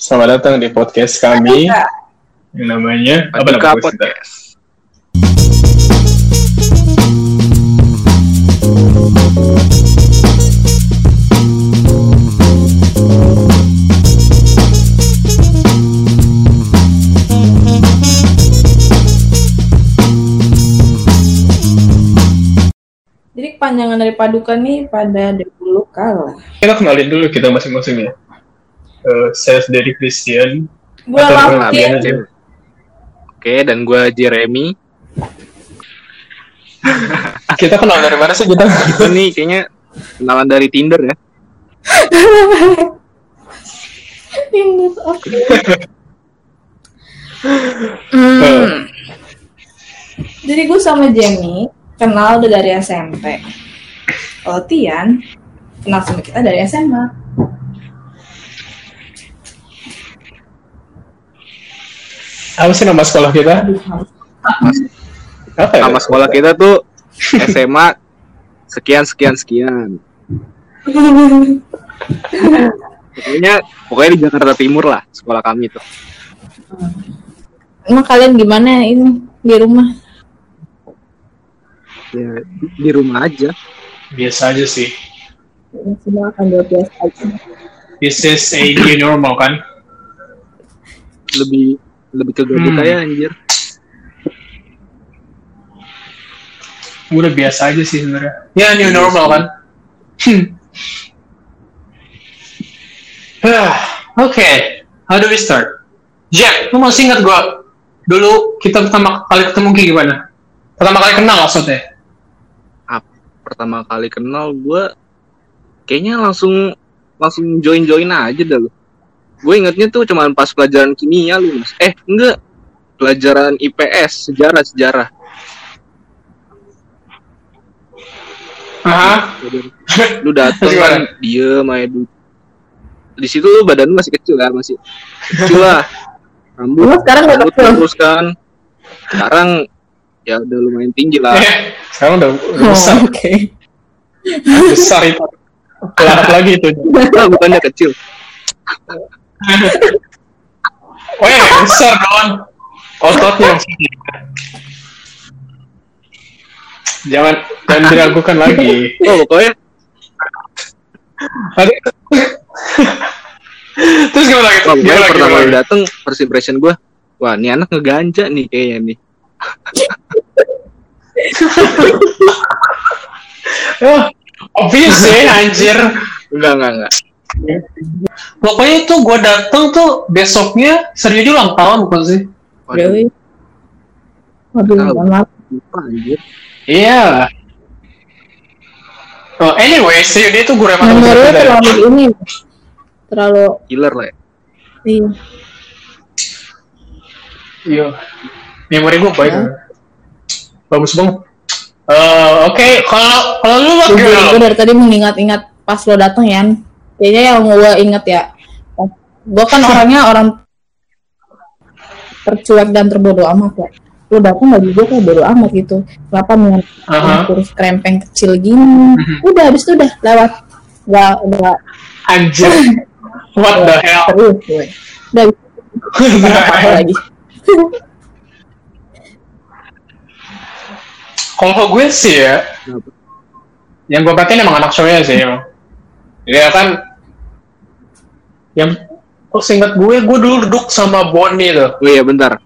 Selamat datang di podcast kami yang namanya apa Paduka nama podcast? Podcast. Jadi kepanjangan dari Paduka nih pada dulu kalah. Kita kenalin dulu kita masing-masing ya. Eh, saya dari Christian. Gue aja. Oke, dan gue Jeremy. Kita kenal dari mana sih kita? Kita nih kayaknya kenalan dari Tinder ya. Tinder, oke. Hmm. Jadi gue sama Jamie kenal udah dari SMP. Kalau Tian kenal sama kita dari SMA. Apa sih nama sekolah kita? Harus- Apa ya? Nama sekolah kita tuh SMA sekian sekian sekian. Pokoknya pokoknya di Jakarta Timur lah sekolah kami tuh. Emang kalian gimana ini di rumah? Ya, di- rumah aja. Biasa aja sih. Semua akan biasa aja. This is a new normal kan? Lebih lebih ke gabut Hmm. aja anjir. Udah biasa aja sih sebenarnya. Ya new normal kan? Hmm. Ah, Oke, how do we start? Jack, lu masih ingat gua dulu kita pertama kali ketemu kayak gimana? Pertama kali kenal maksudnya? Ap- Pertama kali kenal gue kayaknya langsung langsung join join aja dah lu. Gue ingetnya tuh cuma pas pelajaran kimia lu mas. Eh enggak pelajaran IPS sejarah sejarah. Aha. lu dateng kan diem aja dulu di situ lu badan lu masih kecil kan masih kecil lah rambut Emang sekarang udah rambut kecil? terus kan sekarang ya udah lumayan tinggi lah Eh, sekarang udah, udah Oh, besar, Oke. besar itu. Lagi itu. Nah, bukannya kecil Weh, besar kawan. Ototnya maksudnya. Jangan jangan diragukan lagi. oh pokoknya Ada. Terus gimana gitu? oh, Gimana, pertama gimana? lu dateng first impression gue wah ini anak ngeganja nih kayaknya nih Oh, obvious sih anjir. enggak enggak enggak Pokoknya itu gue dateng tuh besoknya serius ulang tahun bukan sih? Really? Waduh, lupa anjir Iya. Oh, anyway, serius itu gue emang lu terlalu ini. Terlalu killer lah ya. iya. Iya. Memori gue baik. Ya. Bagus banget. Eh, Oke, kalau kalau lu Lot, Gue dari tadi mengingat-ingat pas lo dateng ya. Kayaknya yang gue inget ya. Gue kan orangnya orang tercuek dan terbodoh amat ya. Lo dateng bagi gue kayak bodoh amat gitu. Kenapa Aha. kurus krempeng kecil gini? Udah, habis itu udah lewat. Gak, gak Anjir. What the hell? serius gue. Udah, apa lagi? Kalau gue sih ya, yang gue perhatiin emang anak cowoknya sih. Ya kan, yang oh seingat gue, gue dulu duduk sama Bonnie tuh. oh iya bentar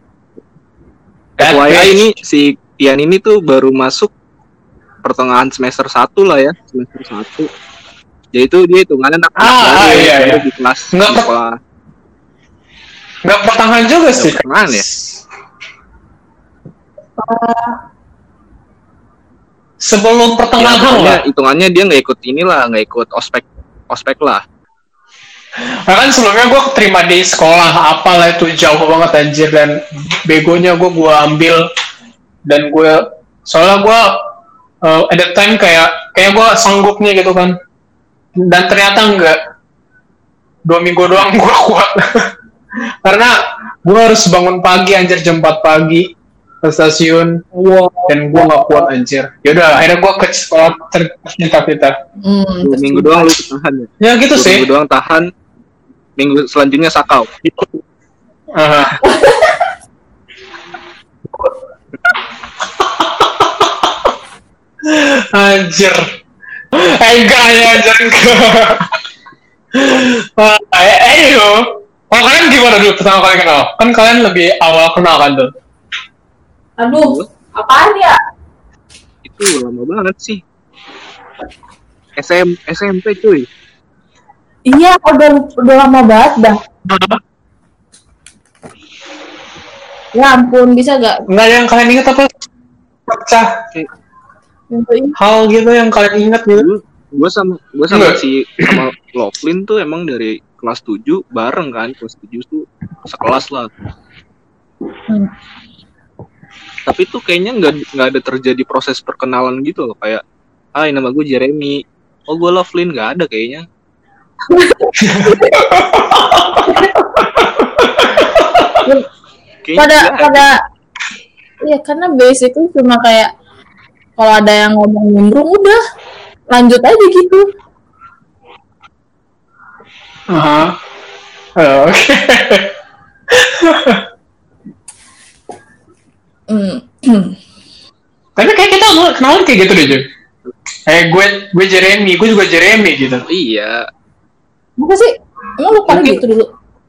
FYI bitch. ini si Tian ini tuh baru masuk pertengahan semester 1 lah ya, semester 1. Jadi itu dia hitungannya anak Ah, ah, ya, iya, iya. di kelas Nggak di sekolah. nggak pertengahan juga Nggak sih. pertengahan ya? Sebelum Ya, pertengahan pokoknya lah. hitungannya dia nggak ikut inilah, nggak ikut ospek ospek lah. Nah, kan sebelumnya gue terima di sekolah. Apalah itu jauh banget anjir. Dan begonya gue gue ambil. Dan gue soalnya gue uh, at that time kayak kayak gue sanggupnya gitu kan. Dan ternyata enggak. Dua minggu doang gue kuat. Karena gue harus bangun pagi anjir jam 4 pagi ke stasiun. Wow. dan gue nggak kuat anjir. Yaudah akhirnya gue ke sekolah tercinta kita Hmm, Dua minggu doang lu tahan ya. ya gitu Dua sih. minggu doang tahan. Minggu selanjutnya sakau Ah. Anjir. Eh, enggak ya, anjir enggak. Ah, eh, eh, yo. Kalau kalian gimana dulu pertama kali kenal? Kan kalian lebih awal kenal kan tuh? Aduh, apaan ya? itu lama banget sih SM SMP cuy Iya, udah udah lama banget dah. Ya ampun, bisa gak? Enggak ada yang kalian ingat apa? Pecah hal gitu yang kalian ingat gitu? gue sama gue sama si sama Lovelin tuh emang dari kelas 7 bareng kan kelas 7 tuh sekelas lah Hmm. tapi tuh kayaknya nggak nggak ada terjadi proses perkenalan gitu loh kayak Hai nama gue Jeremy oh gue Lovelin nggak ada Kayaknya pada pada Iya, karena basically cuma kayak kalau ada yang ngomong nimbrung udah lanjut aja gitu. Aha. Oh, Oke. Hmm. Tapi kayak kita kenalan kayak gitu deh, Jun. Eh, gue gue Jeremy, gue juga Jeremy gitu. iya Masa sih? Emang lu pada gitu dulu?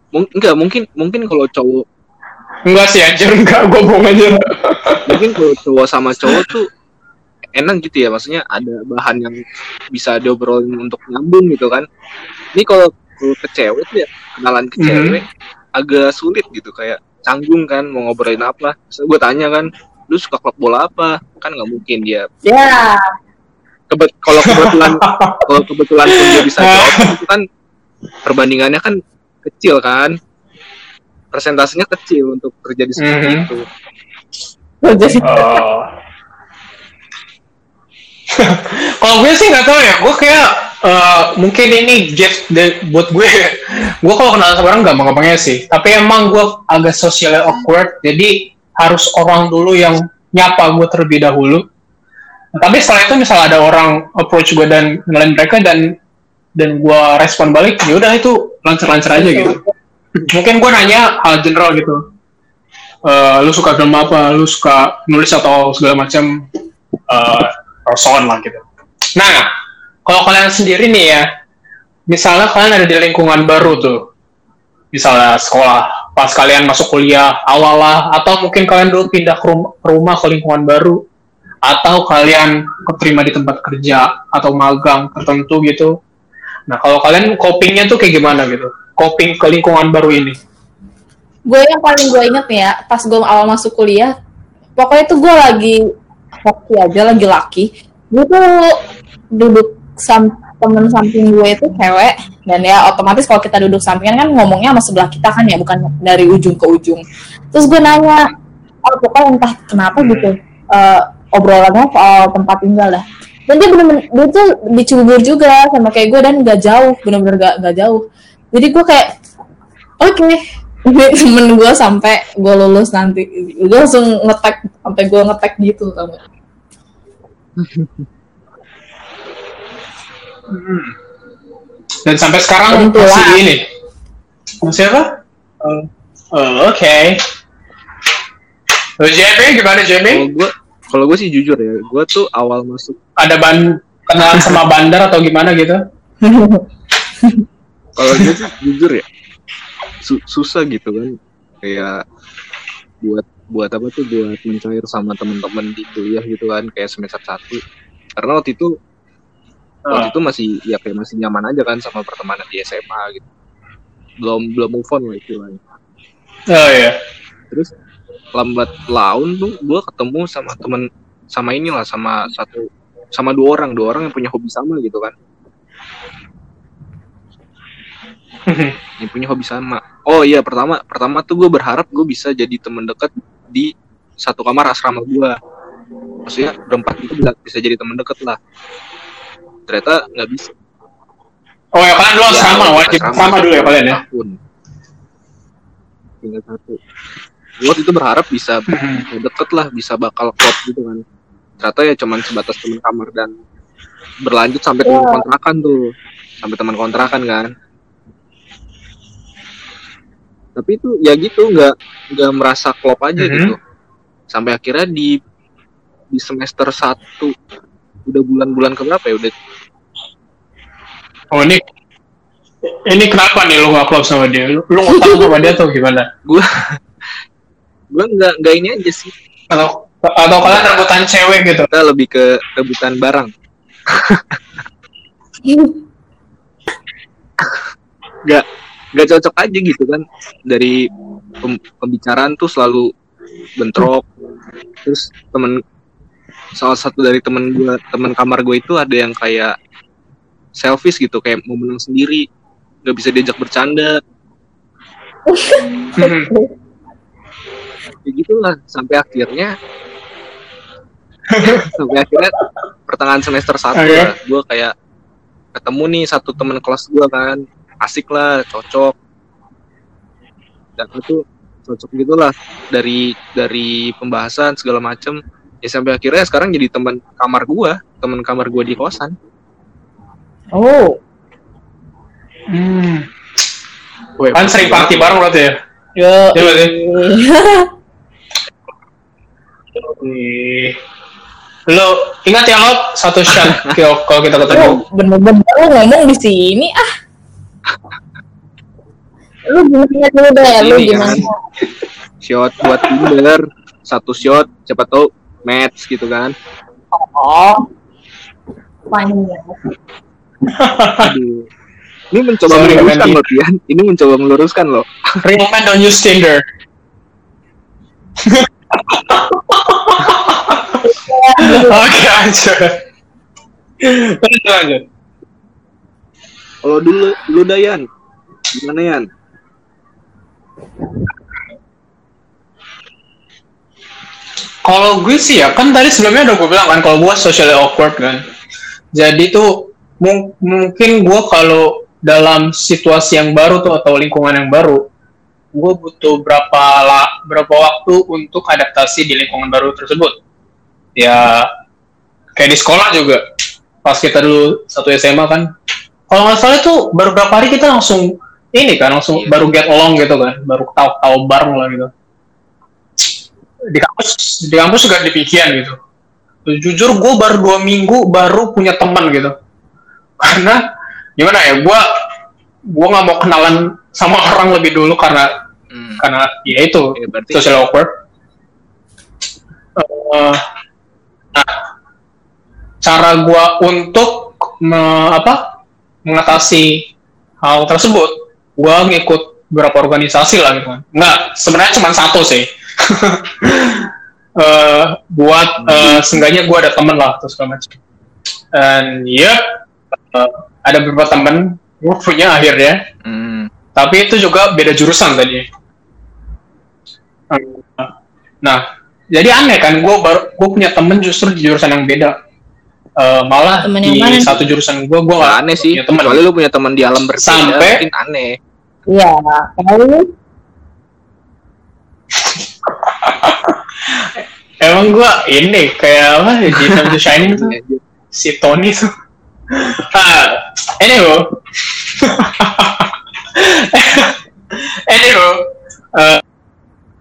mungkin enggak mungkin mungkin kalau cowok Enggak sih anjir, enggak, gue bohong aja. mungkin kalau cowok sama cowok tuh enak gitu ya maksudnya ada bahan yang bisa diobrolin untuk nyambung gitu kan ini kalau ke cewek tuh ya kenalan ke Mhm. cewek agak sulit gitu kayak canggung kan mau ngobrolin apa Terus gue tanya kan lu suka klub bola apa kan nggak mungkin dia Ya, Kebet kalau kebetulan kalau kebetulan pun dia bisa jawab itu kan perbandingannya kan kecil kan persentasenya kecil untuk terjadi seperti Mhm. itu jadi Oh. Kalau gue sih nggak tahu ya, gue kayak eh, mungkin ini gift buat gue. gue kalau kenal sama orang gampang-gampangnya sih, tapi emang gue agak socially awkward, jadi harus orang dulu yang nyapa gue terlebih dahulu. Tapi setelah itu misal ada orang approach gue dan ngelain mereka dan dan gue respon balik, ya udah itu lancar-lancar aja gitu. Mungkin gue nanya hal general gitu. Eh, lu suka film apa, lu suka nulis atau segala macam uh, lah gitu. Nah, kalau kalian sendiri nih ya, misalnya kalian ada di lingkungan baru tuh, misalnya sekolah, pas kalian masuk kuliah awal lah, atau mungkin kalian dulu pindah ke rum- ke rumah ke lingkungan baru, atau kalian keterima di tempat kerja atau magang tertentu gitu. Nah, kalau kalian copingnya tuh kayak gimana gitu? Coping ke lingkungan baru ini? gue yang paling gue inget ya, pas gue awal masuk kuliah, pokoknya tuh gue lagi hoki aja, lagi laki. Gue tuh duduk sam temen samping gue itu cewek, dan ya otomatis kalau kita duduk sampingan kan ngomongnya sama sebelah kita kan ya, bukan dari ujung ke ujung. Terus gue nanya, oh pokoknya entah kenapa gitu, eh, obrolannya soal tempat tinggal dah. Dan dia bener-bener, dia tuh dicubur juga sama kayak gue dan gak jauh, bener-bener gak, gak jauh. Jadi gue kayak, oke ini temen gue sampai gue lulus nanti gue langsung ngetek sampai gue ngetek gitu tau gak? Dan sampai sekarang Tentu masih lah. ini. Masih apa? Oh, oh, oke. Lo JP gimana kalau JP? gue kalau gue sih jujur ya gue tuh awal masuk Ada ban kenalan sama bandar atau gimana gitu? kalau gue sih jujur ya su- susah gitu kan kayak buat buat apa tuh buat mencair sama temen-temen di kuliah gitu kan kayak semester satu karena waktu itu waktu Ah. itu masih ya kayak masih nyaman aja kan sama pertemanan di SMA gitu belum belum move on lah istilahnya Oh iya. terus lambat laun tuh gue ketemu sama temen sama inilah sama satu sama dua orang dua orang yang punya hobi sama gitu kan. Yang punya hobi sama. Oh iya pertama pertama tuh gue berharap gue bisa jadi temen dekat di satu kamar asrama gue maksudnya berempat itu bisa, bisa jadi temen deket lah. Ternyata nggak bisa. Oh ya kalian dulu sama wajib. asrama sama dulu ya kalian ya. tahun. tinggal satu waktu itu berharap bisa bisa deket lah bisa bakal klop gitu kan ternyata ya cuman sebatas teman kamar dan berlanjut sampai teman Iya. kontrakan tuh sampai teman kontrakan kan tapi itu ya gitu nggak nggak merasa klop aja Mhm. gitu sampai akhirnya di di semester satu udah bulan-bulan keberapa ya udah Oh ini ini kenapa nih lu nggak klop sama dia? Lu, lu ngutang sama dia atau gimana? gue gue nggak nggak ini aja sih. Atau atau kalian rebutan cewek gitu? kita lebih ke rebutan barang. Nggak nggak cocok aja gitu kan. Dari pem- pembicaraan tuh selalu bentrok. Terus temen salah satu dari temen gue temen kamar gue itu ada yang kayak selfish gitu kayak mau menang sendiri. Nggak bisa diajak bercanda. ya gitulah sampai akhirnya sampai akhirnya pertengahan semester satu Oke. lah gue kayak ketemu nih satu temen kelas gue kan asik lah cocok dan itu cocok gitulah dari dari pembahasan segala macem ya sampai akhirnya sekarang jadi teman kamar gue teman kamar gue di kosan Oh, Hmm. Weh, Kan sering party bareng berarti ya? yo. Iya berarti. Lo ingat ya lo satu shot kalau kalau kita ketemu. Lu bener-bener lu ngomong di sini ah. Lu gimana dulu deh, lu Ini gimana? kan. shot buat Tinder satu shot siapa tahu match gitu kan Oh. Panjang. Aduh. Ini mencoba Sorry, meluruskan loh, Tian. Ini mencoba meluruskan loh. Real men don't use Tinder. Oke lanjut. Lanjut lanjut. Kalau dulu, dulu Dayan, gimana Yan? Kalau gue sih ya, kan tadi sebelumnya udah gue bilang kan, kalau gue socially awkward kan. Jadi tuh mung- mungkin gue kalau dalam situasi yang baru tuh atau lingkungan yang baru, gue butuh berapa la, berapa waktu untuk adaptasi di lingkungan baru tersebut. Ya kayak di sekolah juga, pas kita dulu satu SMA kan, kalau nggak salah itu baru berapa hari kita langsung ini kan, langsung Iya. baru get along gitu kan, baru tahu-tahu bareng lah gitu. Di kampus di kampus juga demikian gitu. Jujur gue baru dua minggu baru punya teman gitu. Karena gimana ya gue gue nggak mau kenalan sama orang lebih dulu karena Hmm. karena ya itu Ya, berarti social awkward. Eh, nah cara gue untuk me- apa mengatasi hal tersebut gue ngikut beberapa organisasi lah gitu kan. Nggak sebenarnya cuma satu sih. Eh, buat eh, seenggaknya gue ada temen lah terus segala macam. And yep eh, ada beberapa temen gue punya akhirnya. Hmm. tapi itu juga beda jurusan tadi nah jadi aneh kan gue baru gue punya temen justru di jurusan yang beda Eh, malah Temen di yang mana? satu jurusan gue gue gak aneh sih. temen Kecuali lu punya teman di alam berbeda, Sampai- mungkin aneh. Iya, kalau emang gue ini kayak apa di Time to Shining tuh Iya, iya. si Tony tuh ah anyway anyway eh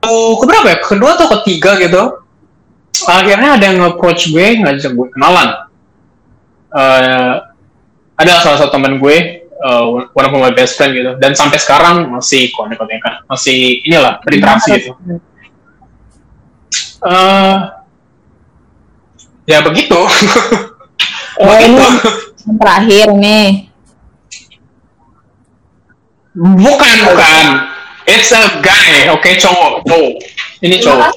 uh, keberapa ya? Kedua atau ketiga gitu. Akhirnya ada yang approach gue ngajak gue kenalan. Eh ada salah satu teman gue eh, one of my best friend gitu. Dan sampai sekarang masih kontak-kontakan masih inilah berinteraksi. gitu. Eh ya begitu. Oh, ini begitu. yang terakhir nih. Bukan, bukan. It's a guy, oke cowok, cowok. Ini cowok.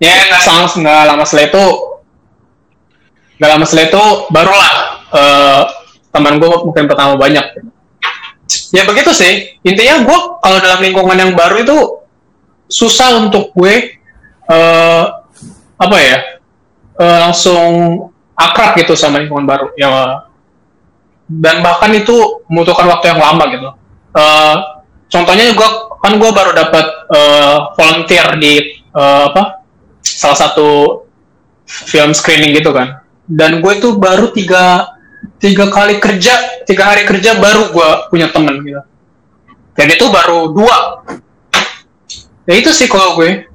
Ya nggak lama nggak lama setelah itu, nggak lama setelah itu barulah eh, teman gue mungkin pertama banyak. Ya begitu sih. Intinya gue kalau dalam lingkungan yang baru itu susah untuk gue eh, apa ya eh, langsung akrab gitu sama lingkungan baru. Ya dan bahkan itu membutuhkan waktu yang lama gitu. Eh, contohnya juga kan gue baru dapat eh, volunteer di eh, apa salah satu film screening gitu kan. Dan gue itu baru tiga tiga kali kerja tiga hari kerja baru gue punya temen gitu. Dan itu baru dua ya itu sih kalau gue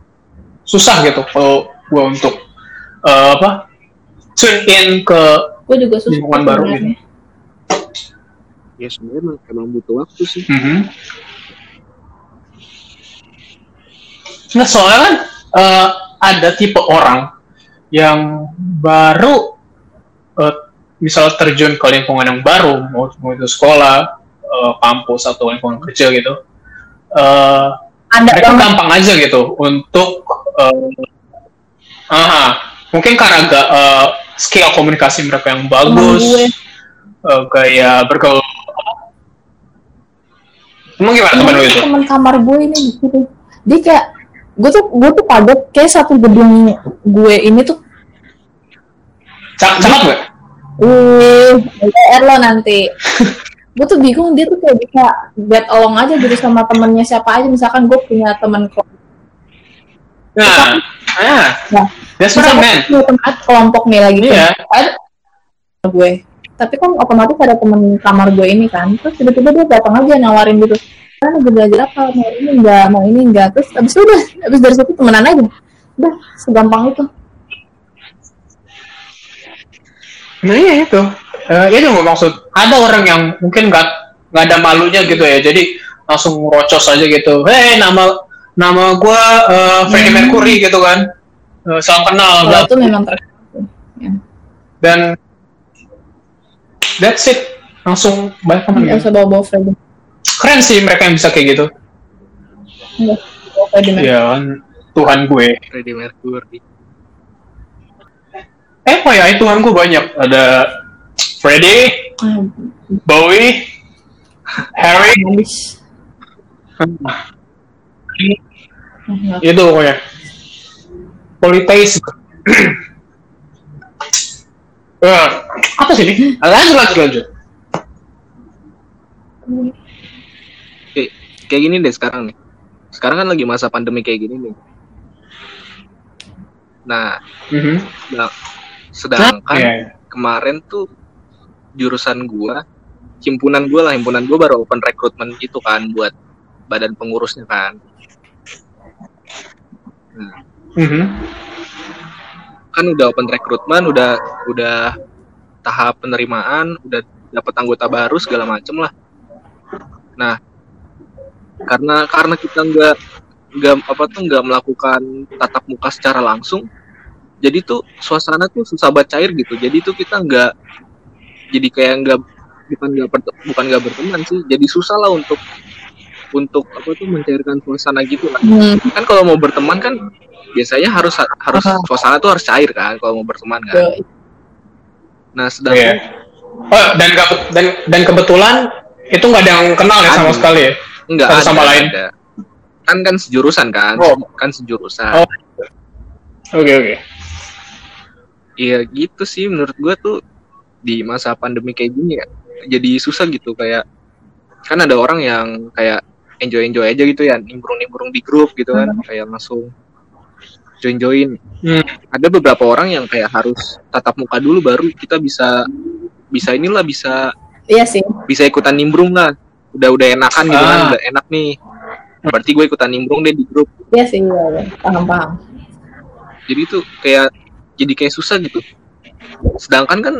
susah gitu kalau gue untuk eh, apa tune in ke gue juga susah Lingkungan baru sebenarnya. ya sebenarnya emang, butuh waktu sih Mhm. Nah, soalnya kan eh, ada tipe orang yang baru eh, misal terjun ke lingkungan yang baru, mau, mau itu sekolah, eh, kampus atau lingkungan kerja gitu, eh, ada mereka banget gampang aja gitu untuk eh, aha, mungkin karena agak eh, skill komunikasi mereka yang bagus, eh, gaya bergaul. Emang gimana teman lu itu? teman kamar gue ini gitu dia kayak gue tuh gue tuh kaget kayak satu gedung gue ini tuh. Cak cakep gak? wih LDR lo nanti. Gue tuh bingung dia tuh kayak bisa get along aja gitu sama temennya siapa aja. Misalkan gue punya teman kok Nah, ah, Nah, that's what I meant. teman kelompok nih lagi. Iya. ada gue. Tapi kan otomatis ada temen kamar gue ini kan. Terus tiba-tiba dia datang aja nawarin gitu kan lagi belajar apa mau ini enggak mau ini enggak terus abis itu udah abis dari situ temenan aja udah segampang itu Nah iya itu. Eh itu gue maksud. Ada orang yang mungkin nggak nggak ada malunya gitu ya. Jadi langsung rocos aja gitu. Hei nama nama gue eh, Freddie Hmm. Mercury gitu kan. Eh, salam kenal. bla- itu memang ter Dan that's it. Langsung banyak teman nggak gitu. usah bawa-bawa Freddy Keren sih mereka yang bisa kayak gitu. Iya kan. Tuhan gue. Freddie Mercury Eh oh ya Tuhan gue banyak. Ada Freddie, Ah, Bowie, Harry, Ah, itu pokoknya politeis Eh, apa sih ini lanjut lanjut lanjut kayak gini deh sekarang nih sekarang kan lagi masa pandemi kayak gini nih nah Mhm. nah, sedangkan Iya. kemarin tuh jurusan gua himpunan gua lah himpunan gua baru open recruitment gitu kan buat badan pengurusnya kan nah, Mhm. kan udah open recruitment udah udah tahap penerimaan udah dapat anggota baru segala macem lah nah karena karena kita nggak nggak apa tuh nggak melakukan tatap muka secara langsung jadi tuh suasana tuh susah banget cair gitu. Jadi tuh kita nggak jadi kayak nggak bukan nggak bukan nggak berteman sih. Jadi susah lah untuk untuk apa tuh mencairkan suasana gitu lah. Hmm, kan kalau mau berteman kan biasanya harus harus Ah. suasana tuh harus cair kan kalau mau berteman kan. Nah sedangkan Oh, dan dan dan kebetulan itu nggak ada yang kenal ya sama sekali ya. Enggak Satu ada, sama lain. ada. kan kan sejurusan kan Oh. kan sejurusan Oh. Oke oke. iya gitu sih menurut gua tuh di masa pandemi kayak gini ya jadi susah gitu kayak kan ada orang yang kayak enjoy enjoy aja gitu ya nimbrung nimbrung di grup gitu kan kayak langsung join join Hmm. ada beberapa orang yang kayak harus tatap muka dulu baru kita bisa bisa inilah bisa iya sih bisa ikutan nimbrung lah udah udah enakan gitu kan Ah. udah enak nih berarti gue ikutan nimbrung deh di grup iya sih iya, iya. paham paham jadi tuh kayak jadi kayak susah gitu sedangkan kan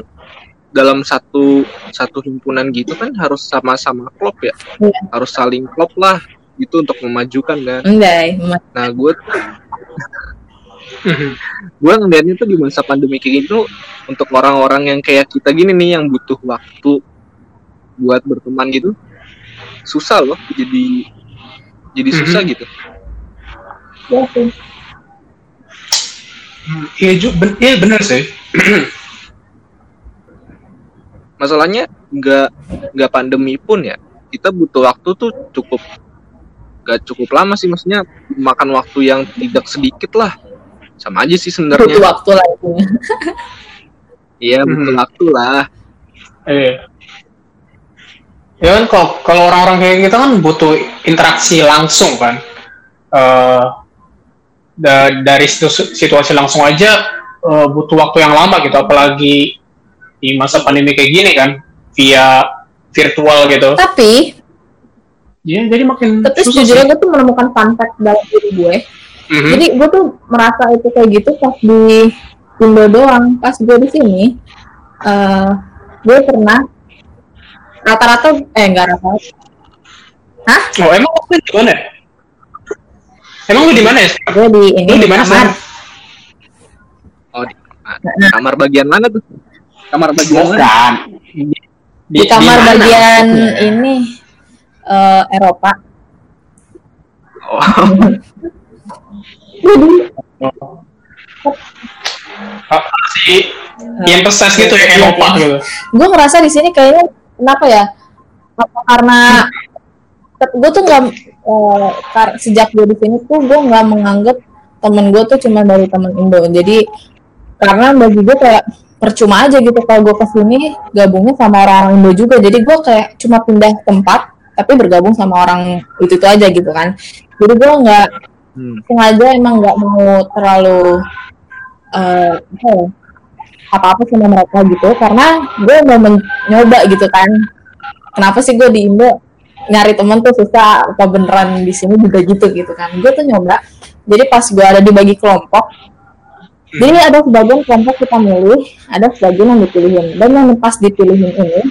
dalam satu satu himpunan gitu kan harus sama-sama klop ya Iya. harus saling klop lah gitu untuk memajukan kan enggak Mas. nah gue Mhm. gue ngeliatnya tuh di masa pandemi kayak gini tuh untuk orang-orang yang kayak kita gini nih yang butuh waktu buat berteman gitu susah loh jadi jadi susah gitu. Iya sih. Iya ju- ben- iya bener sih. masalahnya nggak nggak pandemi pun ya kita butuh waktu tuh cukup nggak cukup lama sih maksudnya makan waktu yang tidak sedikit lah. Sama aja sih butuh sebenarnya waktu lah itu iya butuh Hmm. waktu lah. Iya. Ya kan kalau kalau orang-orang kayak kita kan butuh interaksi langsung kan. Eh da- dari situ- situasi langsung aja eh, butuh waktu yang lama gitu, apalagi di masa pandemi kayak gini kan, via virtual gitu. tapi Iya, jadi makin Tapi sejujurnya gue tuh menemukan fun fact dalam diri gue. Mhm. Jadi gue tuh merasa itu kayak gitu pas di Indo doang. Pas gue di sini, eh gue pernah rata-rata eh enggak rata-rata. Hah? Oh, emang lu di mana? Emang lu di mana ya? Gue di ini Lu di di mana kamar. sih? Oh, di, kamar bagian mana tuh? Kamar bagian mana? Bukan. Di, kamar mana bagian ini eh Eropa. Oh, Apa sih? Yang peses gitu ya, Eropa Iya, iya. gitu. gue ngerasa di sini kayaknya kenapa ya? Apa karena gue tuh nggak eh, sejak gue di sini tuh gue nggak menganggap temen gue tuh cuma dari temen Indo. Jadi karena bagi gue kayak percuma aja gitu kalau gue ke sini gabungnya sama orang Indo juga. Jadi gue kayak cuma pindah tempat tapi bergabung sama orang itu itu aja gitu kan. Jadi gue nggak hmm. sengaja emang nggak mau terlalu eh apa ya, apa-apa sama mereka gitu. Karena gue mau mencoba gitu kan. Kenapa sih gue di Indo nyari temen tuh susah? Apa beneran di sini juga gitu gitu kan. Gue tuh nyoba. Jadi pas gue ada di bagi kelompok jadi ada sebagian kelompok kita milih ada sebagian yang dipilihin. Dan yang pas dipilihin ini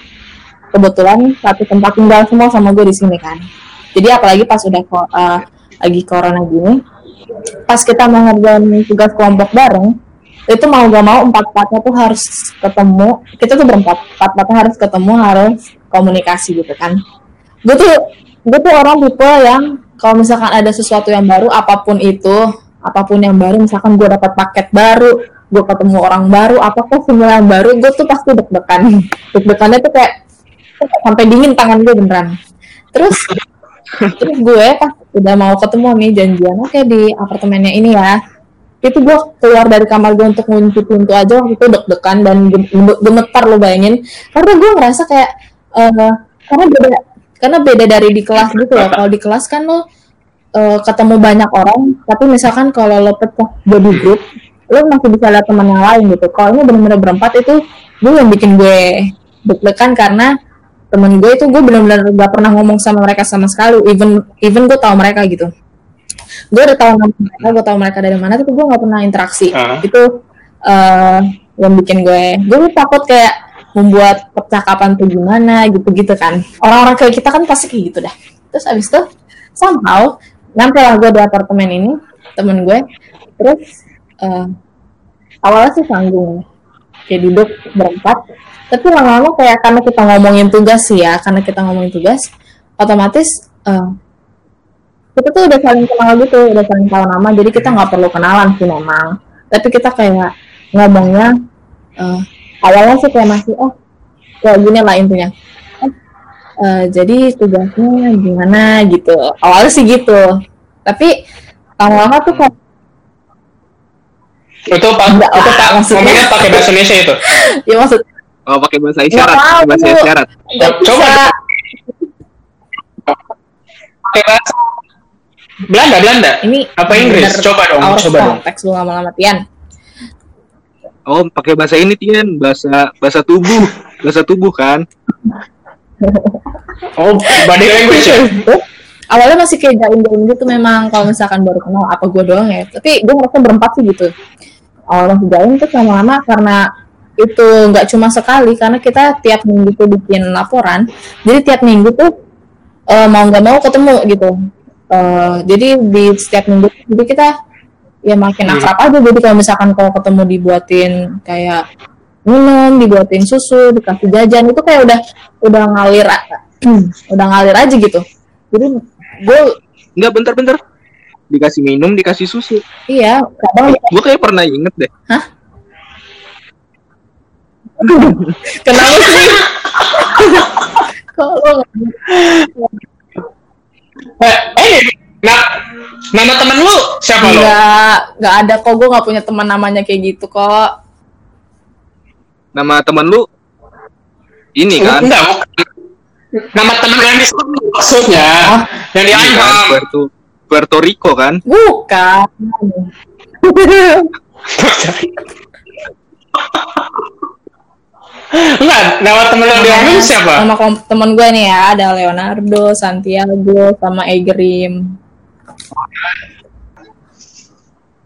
kebetulan satu tempat tinggal semua sama gue di sini kan. Jadi apalagi pas udah eh, lagi corona gini pas kita mau ngerjain tugas kelompok bareng itu mau gak mau empat empatnya tuh harus ketemu. Kita tuh berempat empat empatnya harus ketemu harus komunikasi gitu kan. Gue tuh gue tuh orang tipe yang kalau misalkan ada sesuatu yang baru apa pun itu apa pun yang baru misalkan gue dapat paket baru gue ketemu orang baru apa pun semua yang baru gue tuh pasti deg-degan. Deg-degannya tuh kayak sampai dingin tangan gue beneran. Terus terus gue pas udah mau ketemu nih janjian oke di apartemennya ini ya itu gue keluar dari kamar gue untuk ngunci pintu aja waktu itu deg-degan dan gem- gem- gemetar lo bayangin. Karena gue ngerasa kayak eh karena beda karena beda dari di kelas gitu loh kalau di kelas kan lo eh, ketemu banyak orang tapi misalkan kalau lo pecah jadi grup lo masih bisa lihat teman yang lain gitu. Kalau ini benar-benar berempat itu gue yang bikin gue deg-degan karena temen gue itu gue benar-benar gak pernah ngomong sama mereka sama sekali. Even even gue tahu mereka gitu gue udah tahu nama mereka gue tahu mereka dari mana tapi gue nggak pernah interaksi. Ah. itu eh yang bikin gue gue takut kayak membuat percakapan tuh gimana gitu-gitu kan. Orang-orang kayak kita kan pasti kayak gitu dah. Terus abis itu somehow nyampe lah gue di apartemen ini temen gue. Terus eh awalnya sih canggung kayak duduk berempat. Tapi lama-lama kayak karena kita ngomongin tugas sih ya karena kita ngomongin tugas otomatis eh, kita tuh udah saling kenal gitu udah saling tahu nama jadi kita nggak perlu kenalan sih memang tapi kita kayak ngomongnya eh, awalnya sih kayak masih oh kayak gini lah intinya "Oh, eh, jadi tugasnya gimana gitu awalnya sih gitu tapi lama-lama tuh kayak Itu pak, Enggak itu pak, maksudnya. ngomongnya pakai bahasa Indonesia itu. ya maksud oh pakai bahasa isyarat, bahasa isyarat. Coba. bisa Pakai bahasa Belanda, Belanda. ini Apa Inggris? bener Coba dong, coba dong. konteks lu lama-lama Tian Oh, pakai bahasa ini Tian, bahasa bahasa tubuh, bahasa tubuh kan. Oh, body language ya? awalnya masih kayak jaim-jaim gitu memang kalau misalkan baru kenal apa gue doang ya tapi gue ngerasa berempat sih gitu awal masih jaim terus lama-lama karena itu nggak cuma sekali karena kita tiap minggu tuh bikin laporan jadi tiap minggu tuh eh, mau nggak mau ketemu gitu Eh, jadi di setiap minggu jadi kita ya makin Hmm. akrab aja jadi kalau misalkan kalau ketemu dibuatin kayak minum dibuatin susu dikasih jajan itu kayak udah udah ngalir udah ngalir aja gitu jadi gue Enggak bentar-bentar. Dikasih minum, dikasih susu. iya kadang Gue kayak pernah inget deh. kenapa sih kalau Eh, eh, nah, nama temen lu siapa lo? nggak nggak ada kok gue nggak punya teman namanya kayak gitu kok Nama teman lu ini kan? Enggak, bukan. Nama temen yang disebut maksudnya. Oh. Yang di Ini kan, Anham. Puerto, Puerto Rico kan? bukan Enggak, nama temen lo di Orem siapa? Nama temen gue nih ya, ada Leonardo, Santiago, sama Egrim.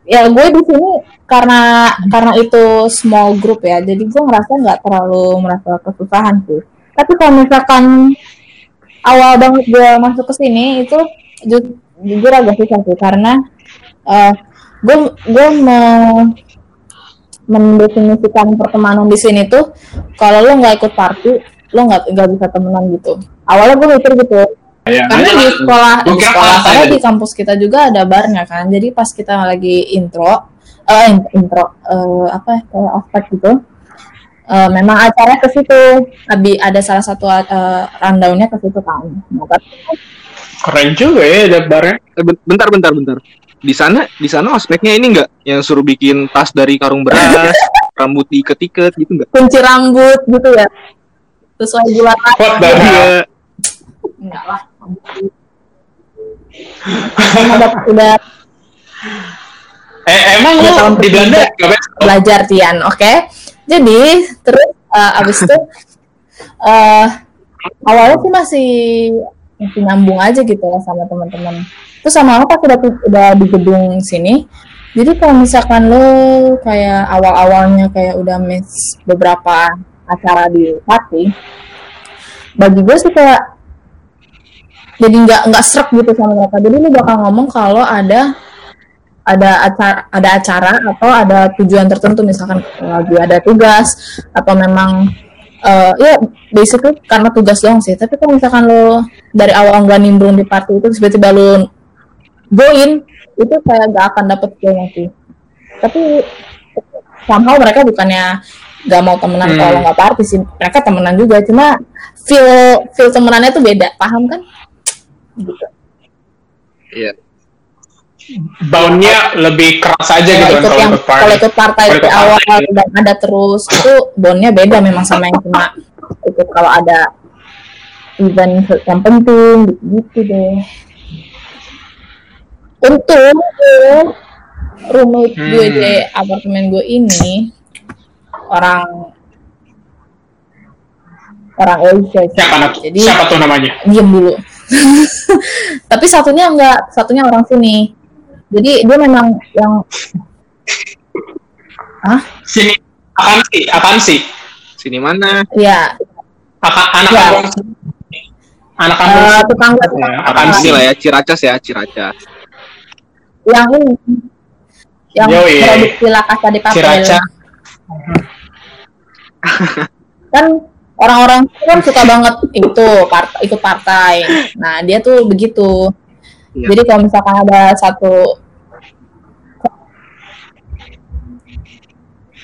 Ya gue di sini karena karena itu small group ya, jadi gue ngerasa nggak terlalu merasa kesusahan sih. Tapi kalau misalkan awal banget gue masuk ke sini itu ju- jujur agak susah sih karena eh, gue gue mau mendefinisikan pertemanan di sini tuh kalau lo nggak ikut party lo nggak nggak bisa temenan gitu. Awalnya gue mikir gitu. Ya, karena di sekolah di sekolah karena di kampus kita juga ada barnya kan. Jadi pas kita lagi intro eh in- intro eh, apa ya, kayak ospek gitu eh, memang acara ke situ. Abi ada salah satu eh, rundownnya ke situ kan. Nah, Keren juga ya ada barnya. Ben- bentar bentar bentar. Di sana di sana ospeknya ini enggak yang suruh bikin tas dari karung beras, rambut diiket-iket gitu enggak? kunci rambut gitu ya sesuai bulan What the hell? Iya. enggak lah udah, udah Eh, emang tahun di Belanda belajar Tian, oke? Jadi terus eh, abis itu eh awalnya sih masih masih nyambung aja gitu lah sama teman-teman. Terus sama apa udah udah di gedung sini. Jadi kalau misalkan lo kayak awal-awalnya kayak udah miss beberapa acara di party, bagi gue sih kayak jadi nggak nggak serak gitu sama mereka. Jadi lo bakal ngomong kalau ada ada acara ada acara atau ada tujuan tertentu misalkan lagi ada tugas atau memang eh, ya basically karena tugas doang sih tapi kalau misalkan lo dari awal nggak nimbrung di party itu tiba-tiba lo join itu kayak gak akan dapet feelnya sih tapi somehow mereka bukannya gak mau temenan Hmm. kalau nggak party sih mereka temenan juga cuma feel feel temenannya tuh beda paham kan gitu Iya. Boundnya lebih keras aja gitu kalau kan ikut kalau yang ikut kalau party. ikut partai Kalau awal dan ada terus itu bondnya beda memang sama yang cuma ikut kalau ada event yang penting gitu deh untung tuh roommate Hmm. gue di apartemen gue ini orang orang Asia. Siapa, jadi siapa tuh namanya? diem dulu tapi satunya enggak satunya orang sini jadi dia memang yang ah Sini akan sih, akan sih. Sini mana? ya Akan anak Ya. kampung. Anak kampung. eh, tetangga Ya, tetangga akan Sini sih. lah ya, Ciracas ya, Ciracas. yang ini yang Yoi. produksi La Casa de Papel Ciraca. kan orang-orang kan suka banget itu part- ikut partai nah dia tuh begitu Iya. jadi kalau misalkan ada satu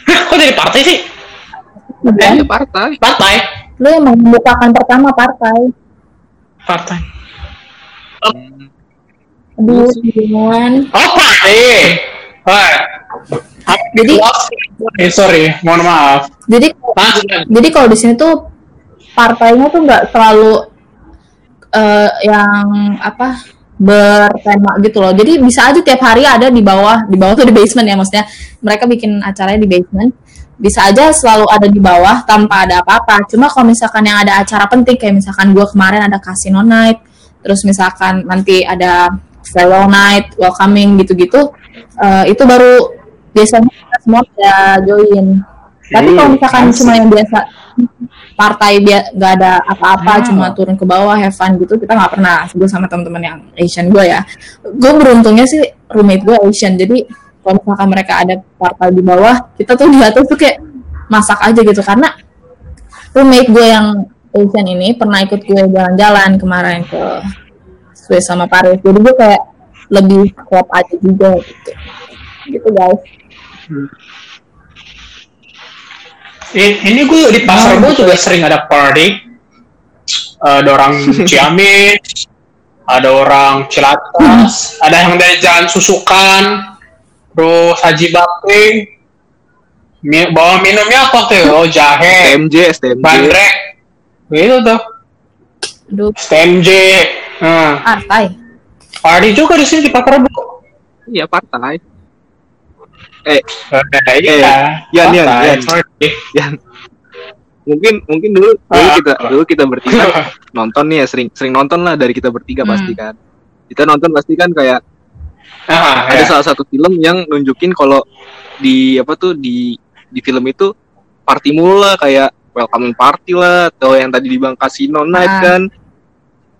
Kok jadi partai sih? kan, Ya partai. Partai. lu yang membukakan pertama partai Partai. aduh gimana Oh, partai. Hai. Jadi- eh, sorry, mohon maaf. jadi Lanjut. jadi kalau di sini tuh partainya tuh nggak selalu eh, yang apa bertema gitu loh jadi bisa aja tiap hari ada di bawah di bawah tuh di basement ya maksudnya mereka bikin acaranya di basement bisa aja selalu ada di bawah tanpa ada apa-apa cuma kalau misalkan yang ada acara penting kayak misalkan gua kemarin ada casino night terus misalkan nanti ada farewell night welcoming gitu-gitu eh, itu baru biasanya kita semua ada join tapi kalau Hmm, misalkan asik. cuma yang biasa partai dia nggak ada apa-apa Hmm. cuma turun ke bawah have fun gitu kita nggak pernah gue sama teman-teman yang Asian gue ya gue beruntungnya sih roommate gue Asian jadi kalau misalkan mereka ada partai di bawah kita tuh di atas tuh kayak masak aja gitu. Karena roommate gue yang Asian ini pernah ikut gue jalan-jalan kemarin ke Swiss sama Paris. Jadi gue kayak lebih klop aja juga gitu. Gitu guys. I- Ini gue di pasar gue juga sering ada party. Ada orang Ciamis, ada orang Cilatas, ada yang dari Jalan Susukan, terus Haji Bakri. Mi- bawa minumnya apa tuh? Oh jahe, STMJ, STMJ. bandrek, gitu tuh. aduh STMJ. Nah, partai party juga di sini di Pasar Rebo. Iya, partai. Eh, Eh, iya. Yan, Yan, partai, Yan. mungkin mungkin dulu dulu Ah. kita dulu kita bertiga nonton nih ya sering sering nonton lah dari kita bertiga Hmm. pasti kan kita nonton pasti kan kayak ah, ada ya. salah satu film yang nunjukin kalau di apa tuh di di film itu party mulu lah kayak welcoming party lah atau yang tadi di bang kasino night Ah. kan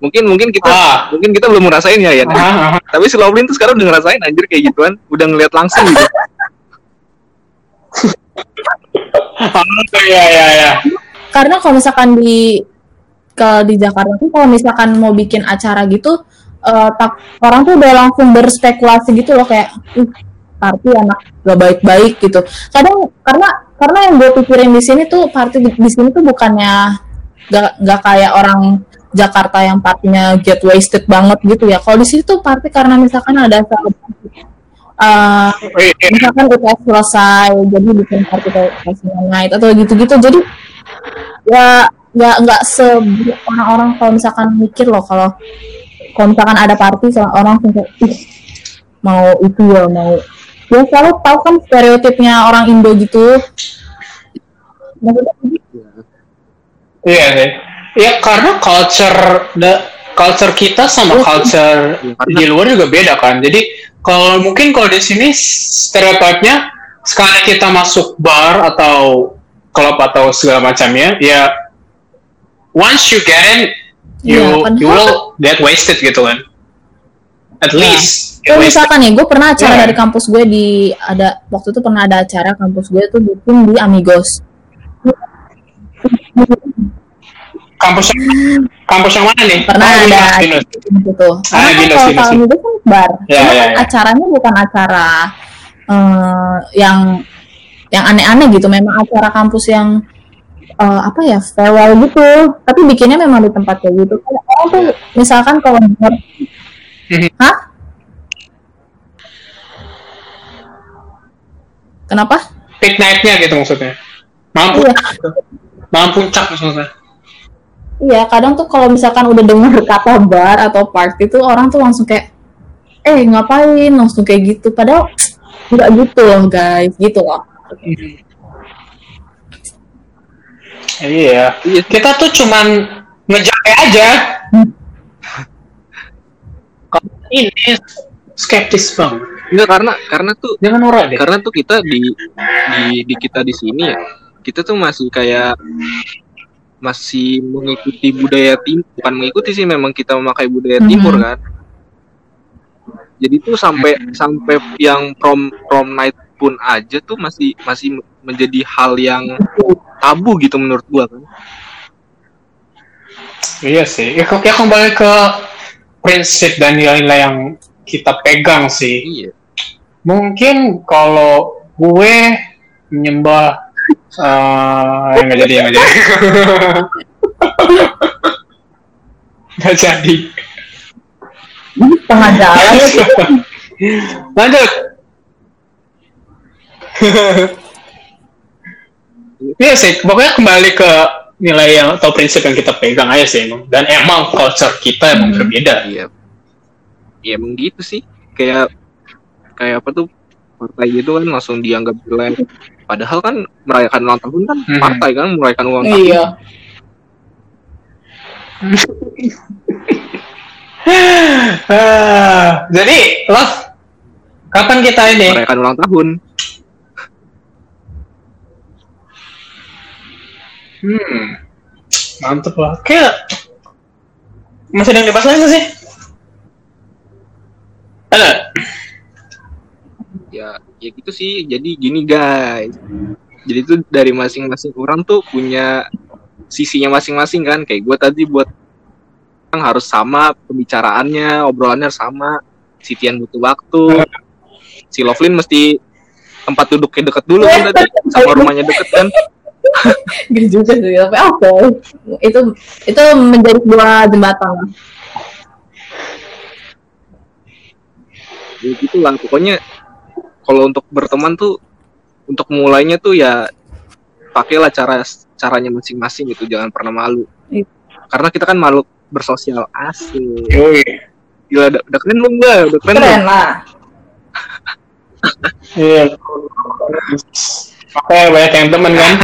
mungkin mungkin kita Ah. mungkin kita belum ngerasain ya ya Ah, tapi si Lovelin tuh sekarang udah ngerasain anjir kayak gituan udah ngeliat langsung gitu Iya, iya, iya. karena kalau misalkan di ke di Jakarta tuh kalau misalkan mau bikin acara gitu eh, tak, orang tuh udah langsung berspekulasi gitu loh kayak "Ih, party anak gak baik-baik gitu. Kadang karena karena yang gue pikirin di sini tuh party di, di sini tuh bukannya gak, gak kayak orang Jakarta yang partinya get wasted banget gitu ya. Kalau di sini tuh party karena misalkan ada iya. misalkan UTS selesai jadi bikin party kayak night atau gitu-gitu. Jadi ya nggak nggak se orang-orang kalau misalkan mikir loh kalau kalau misalkan ada party sama orang langsung kayak ih mau itu ya mau ya selalu tahu kan stereotipnya orang Indo gitu Maksudnya, Iya sih. Ya karena culture da, culture kita sama Iya. culture Ya, karena- di luar juga beda kan. Jadi kalau mungkin kalau di sini stereotipnya sekali kita masuk bar atau klub atau segala macamnya, ya once you get in, you padahal- you will get wasted gitu kan. At Iya. least wasted. misalkan ya, gue pernah acara Iya. dari kampus gue di ada waktu itu pernah ada acara kampus gue tuh bikin di Amigos. Kampus yang kampus yang mana nih? Pernah Oh, ada Binus, gitu. Karena Binus, kalau kalau. Amigos kan bar. Ya, Cuma ya, kan ya. acaranya bukan acara eh, yang yang aneh-aneh gitu. Memang acara kampus yang eh, apa ya farewell gitu. Tapi bikinnya memang di tempat kayak gitu. Orang tuh misalkan kalau denger, Mhm. hah? Kenapa? Peak night-nya gitu maksudnya. Mampu Iya. malam puncak maksudnya. Iya, kadang tuh kalau misalkan udah denger kata bar atau party tuh orang tuh langsung kayak, eh ngapain? Langsung kayak gitu. Padahal nggak gitu loh guys, gitu loh. Iya. Iya. Kita tuh cuman ngejaga aja. Kalau ini skeptis bang. enggak karena karena tuh Jangan norak deh. karena tuh kita di di di kita di sini ya kita tuh masih kayak masih mengikuti budaya tim bukan mengikuti sih memang kita memakai budaya Mhm. timur kan jadi tuh sampai sampai yang prom prom night pun aja tuh masih masih menjadi hal yang tabu gitu menurut gua kan Iya sih. Ya, ke- ya kembali ke prinsip dan nilai-nilai yang kita pegang sih. iya Mungkin kalau gue menyembah eh nggak jadi nggak jadi nggak jadi Tengah jalan ya sih. lanjut Iya sih, pokoknya kembali ke nilai yang atau prinsip yang kita pegang aja sih emang. Dan emang culture kita emang Mhm. berbeda. iya ya emang gitu sih kayak kayak apa tuh partai gitu kan langsung dianggap jelek padahal kan merayakan ulang tahun kan Mhm. partai kan merayakan ulang tahun Iya. Ah, jadi, Love, kapan kita ini? merayakan ulang tahun Hmm, mantep lah. Kayak masih ada yang dibahas lagi nggak sih? Ada? ya ya gitu sih. Jadi gini guys. Jadi tuh dari masing-masing orang tuh punya sisinya masing-masing kan. Kayak gue tadi buat orang harus sama pembicaraannya obrolannya harus sama. Si Tian butuh waktu. Si Lovelin mesti tempat duduknya deket dulu kan tadi. Sama rumahnya deket kan Gitu juga sih. Tapi oke. Itu itu menjadi dua jembatan. ya gitu lah pokoknya kalau untuk berteman tuh untuk mulainya tuh ya pakailah cara caranya masing-masing gitu jangan pernah malu Iya. karena kita kan makhluk bersosial asik Yoi. gila udah, udah keren belum gua udah keren Keren lah. Iya. Oke, banyak yang temen kan.